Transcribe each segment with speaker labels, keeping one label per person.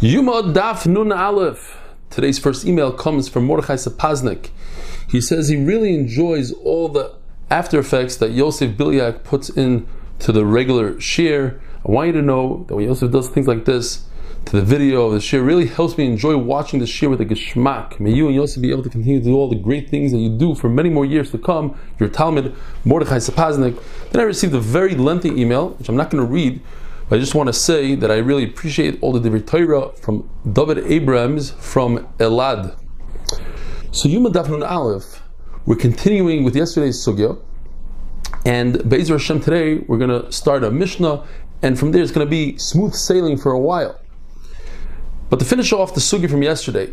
Speaker 1: Yuma Daf Nun Aleph. Today's first email comes from Mordechai Sapaznik. He says he really enjoys all the after effects that Yosef Bilyak puts in to the regular share. I want you to know that when Yosef does things like this to the video of the share, really helps me enjoy watching the share with a geschmack. May you and Yosef be able to continue to do all the great things that you do for many more years to come. Your Talmud, Mordechai Sapaznik. Then I received a very lengthy email, which I'm not going to read but I just want to say that I really appreciate all the Divrei Torah from David Abrams from Elad. So Yuma Dafnun Aleph, we're continuing with yesterday's sugya, and Bezer Hashem today we're going to start a Mishnah, and from there it's going to be smooth sailing for a while. But to finish off the sugya from yesterday,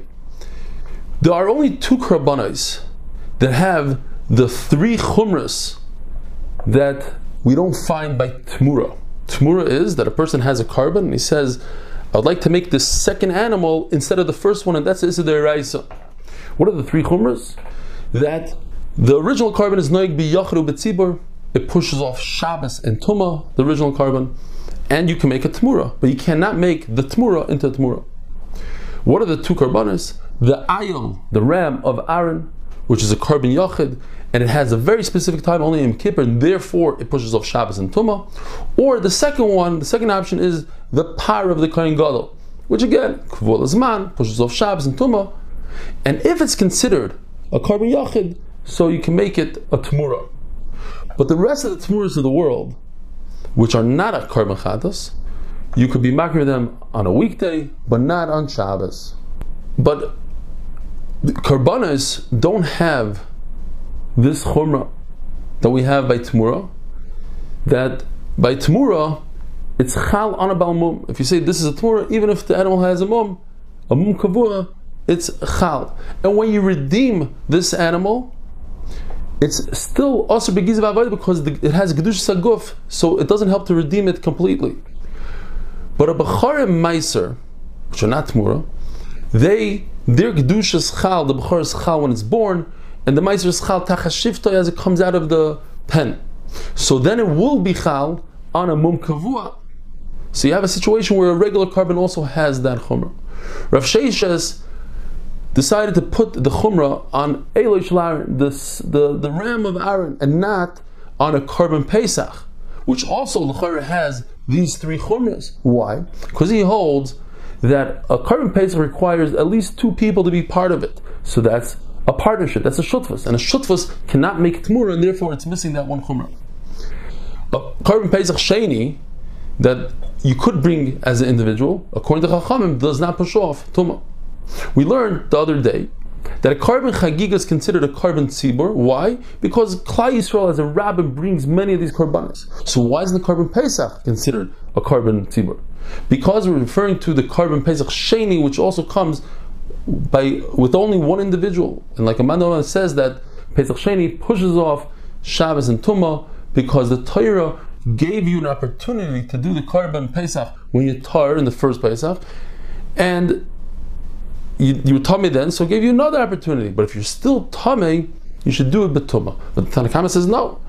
Speaker 1: there are only two karbanas that have the three chumras that we don't find by Tmura. Tmura is that a person has a korban and he says, I would like to make this second animal instead of the first one, and that's Issa Raisa. What are the three chumras? That the original korban is Noig Biyachru Betzibur, it pushes off Shabbos and Tuma, the original korban, and you can make a Tmura, but you cannot make the Tmura into a Tmura. What are the two korbanos? The Ayil, the ram of Aaron, which is a korban Yachid, and it has a very specific time only in Kippur, and therefore it pushes off Shabbos and Tumah. Or the second one, the second option is the par of the Kohen Gadol, which again, Kvol Zman, pushes off Shabbos and Tumah. And if it's considered a korban Yachid, so you can make it a Tmura. But the rest of the Tmuras of the world, which are not a korban Chadas, you could be makir them on a weekday, but not on Shabbos. But Karbanas don't have this chumrah that we have by Tmura, that by Tmura, it's chal on a balmum. If you say this is a Tmura, even if the animal has a mum, a mum kavua, it's chal. And when you redeem this animal, it's still also begiz because it has gedush saguf, so it doesn't help to redeem it completely. But a b'charim meiser, which are not Tmura, they their gedush is chal, the b'char is chal when it's born, and the Meiser is Chal Tachashifto as it comes out of the pen. So then it will be Chal on a Mum Kavua. So you have a situation where a regular korban also has that Chumrah. Rav Sheishes decided to put the Chumrah on Eloi Aaron, the, the, the ram of Aaron, and not on a korban Pesach, which also L'chara has these three Chumras. Why? Because he holds that a korban Pesach requires at least two people to be part of it. So that's a partnership. That's a shutfus, and a shutfus cannot make tmura, and therefore it's missing that one chumrah. A korban pesach sheni that you could bring as an individual, according to Chachamim, does not push off tuma. We learned the other day that a korban chagiga is considered a korban tzibur. Why? Because Klal Yisrael as a rabbin brings many of these korbanos. So why isn't the korban pesach considered a korban tzibur? Because we're referring to the korban pesach sheni, which also comes by with only one individual. And like Amanda says that Pesach Sheni pushes off Shabbos and Tumah because the Torah gave you an opportunity to do the Korban Pesach when you tar in the first Pesach, and you, you were tummy then, so gave you another opportunity. But if you're still tummy, you should do it betumah. But the Tanakhama says no.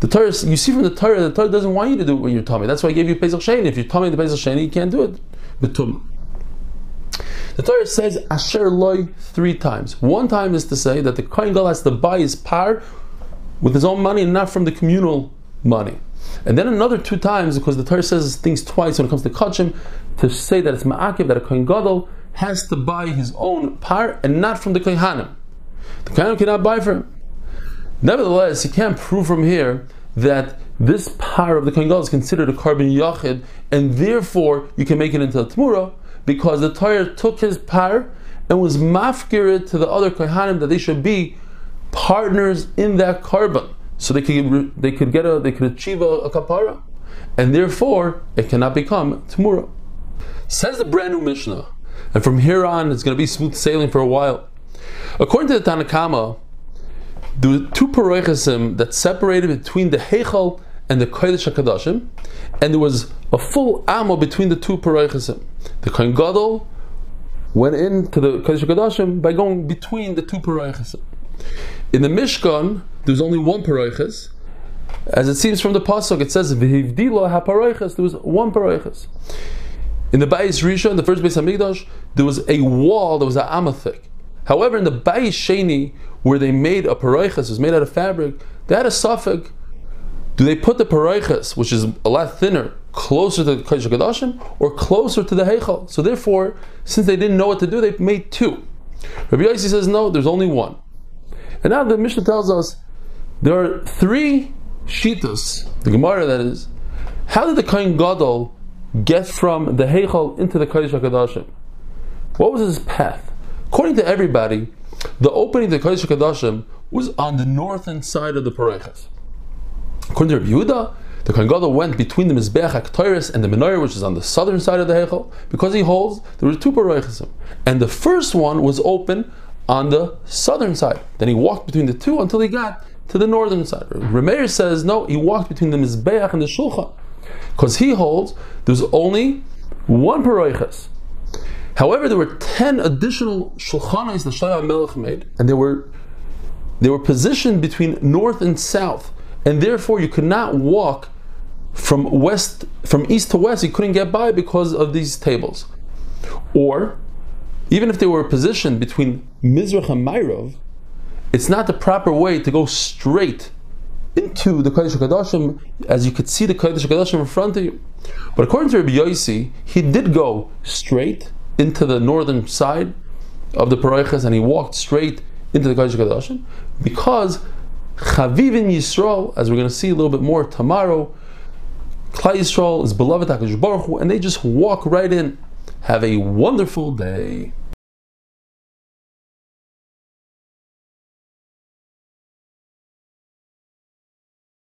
Speaker 1: The Torah, you see from the Torah, the Torah doesn't want you to do it when you're tummy. That's why I gave you Pesach Sheni. If you're tummy the Pesach Sheni, you can't do it betumah. The Torah says Asher loy three times. One time is to say that the Kohen Gadol has to buy his par with his own money and not from the communal money. And then another two times, because the Torah says things twice when it comes to Kachim, to say that it's Ma'akiv, that a Kohen Gadol has to buy his own par and not from the Kohanim. The Kohanim cannot buy for him. Nevertheless, you can't prove from here that this par of the Kohen Gadol is considered a korban yachid, and therefore you can make it into a Tmura, because the Torah took his par and was mafkirid to the other kohanim that they should be partners in that korban. so they could they could get a they could achieve a, a kapara, and therefore it cannot become tmura. Says the brand new Mishnah, and from here on it's going to be smooth sailing for a while. According to the Tanakama, there were two paroichesim um, that separated between the Heichal and the Kodesh HaKadoshim, and there was a full amo between the two paroichesim. The Kohen Gadol went into the Kodesh HaKadoshim by going between the two paroichesim. In the Mishkan, there's only one paroiches. As it seems from the pasuk, it says. There was one paroiches. In the Bayis Rishon, the first Beis Hamikdash, there was a wall that was a amathic. However, in the Bayis Sheni, where they made a paroiches, was made out of fabric, they had a suffix. Do they put the paroiches, which is a lot thinner, closer to the Kodesh Kadashim or closer to the Heichal? So therefore, since they didn't know what to do, they made two. Rabbi Yossi says no, there's only one. And now the Mishnah tells us there are three shitas, the Gemara that is. How did the Kohen Gadol get from the Heichal into the Kodesh HaKadoshim? What was his path? According to everybody, the opening to the Kodesh HaKadoshim was on the northern side of the Parechas. According to Rabbi Yehuda, the Kohen Gadol went between the Mizbeach HaKtoiris and the Menorah, which is on the southern side of the Heichal, because he holds there were two Parechasim. And the first one was open on the southern side. Then he walked between the two until he got to the northern side. Rameir says, no, he walked between the Mizbeach and the Shulchan. Because he holds there's only one Parechas. However, there were 10 additional Shulchanis that Shlomo Melech made, and they were, they were positioned between north and south and therefore you could not walk from west from east to west. You couldn't get by because of these tables. Or even if they were positioned between Mizrach and Myrov it's not the proper way to go straight into the Kodesh HaKadoshim as you could see the Kodesh HaKadoshim in front of you. But according to Rabbi Yossi he did go straight into the northern side of the Paroiches and he walked straight into the Kodesh HaKadoshim because Chaviv in Yisrael, as we're going to see a little bit more tomorrow, Klal Yisrael is beloved HaKadosh Baruch Hu, and they just walk right in. Have a wonderful day.